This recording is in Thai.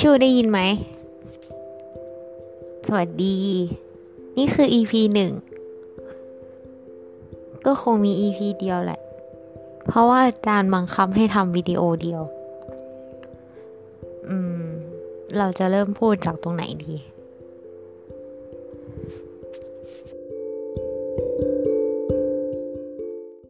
ชูได้ยินไหม สวัสดี นี่คือ EP หนึ่ง ก็คงมี EP เดียวแหละ เพราะว่าอาจารย์บังคับให้ทำวิดีโอเดียว อืม เราจะเริ่มพูดจากตรงไหนดี thank you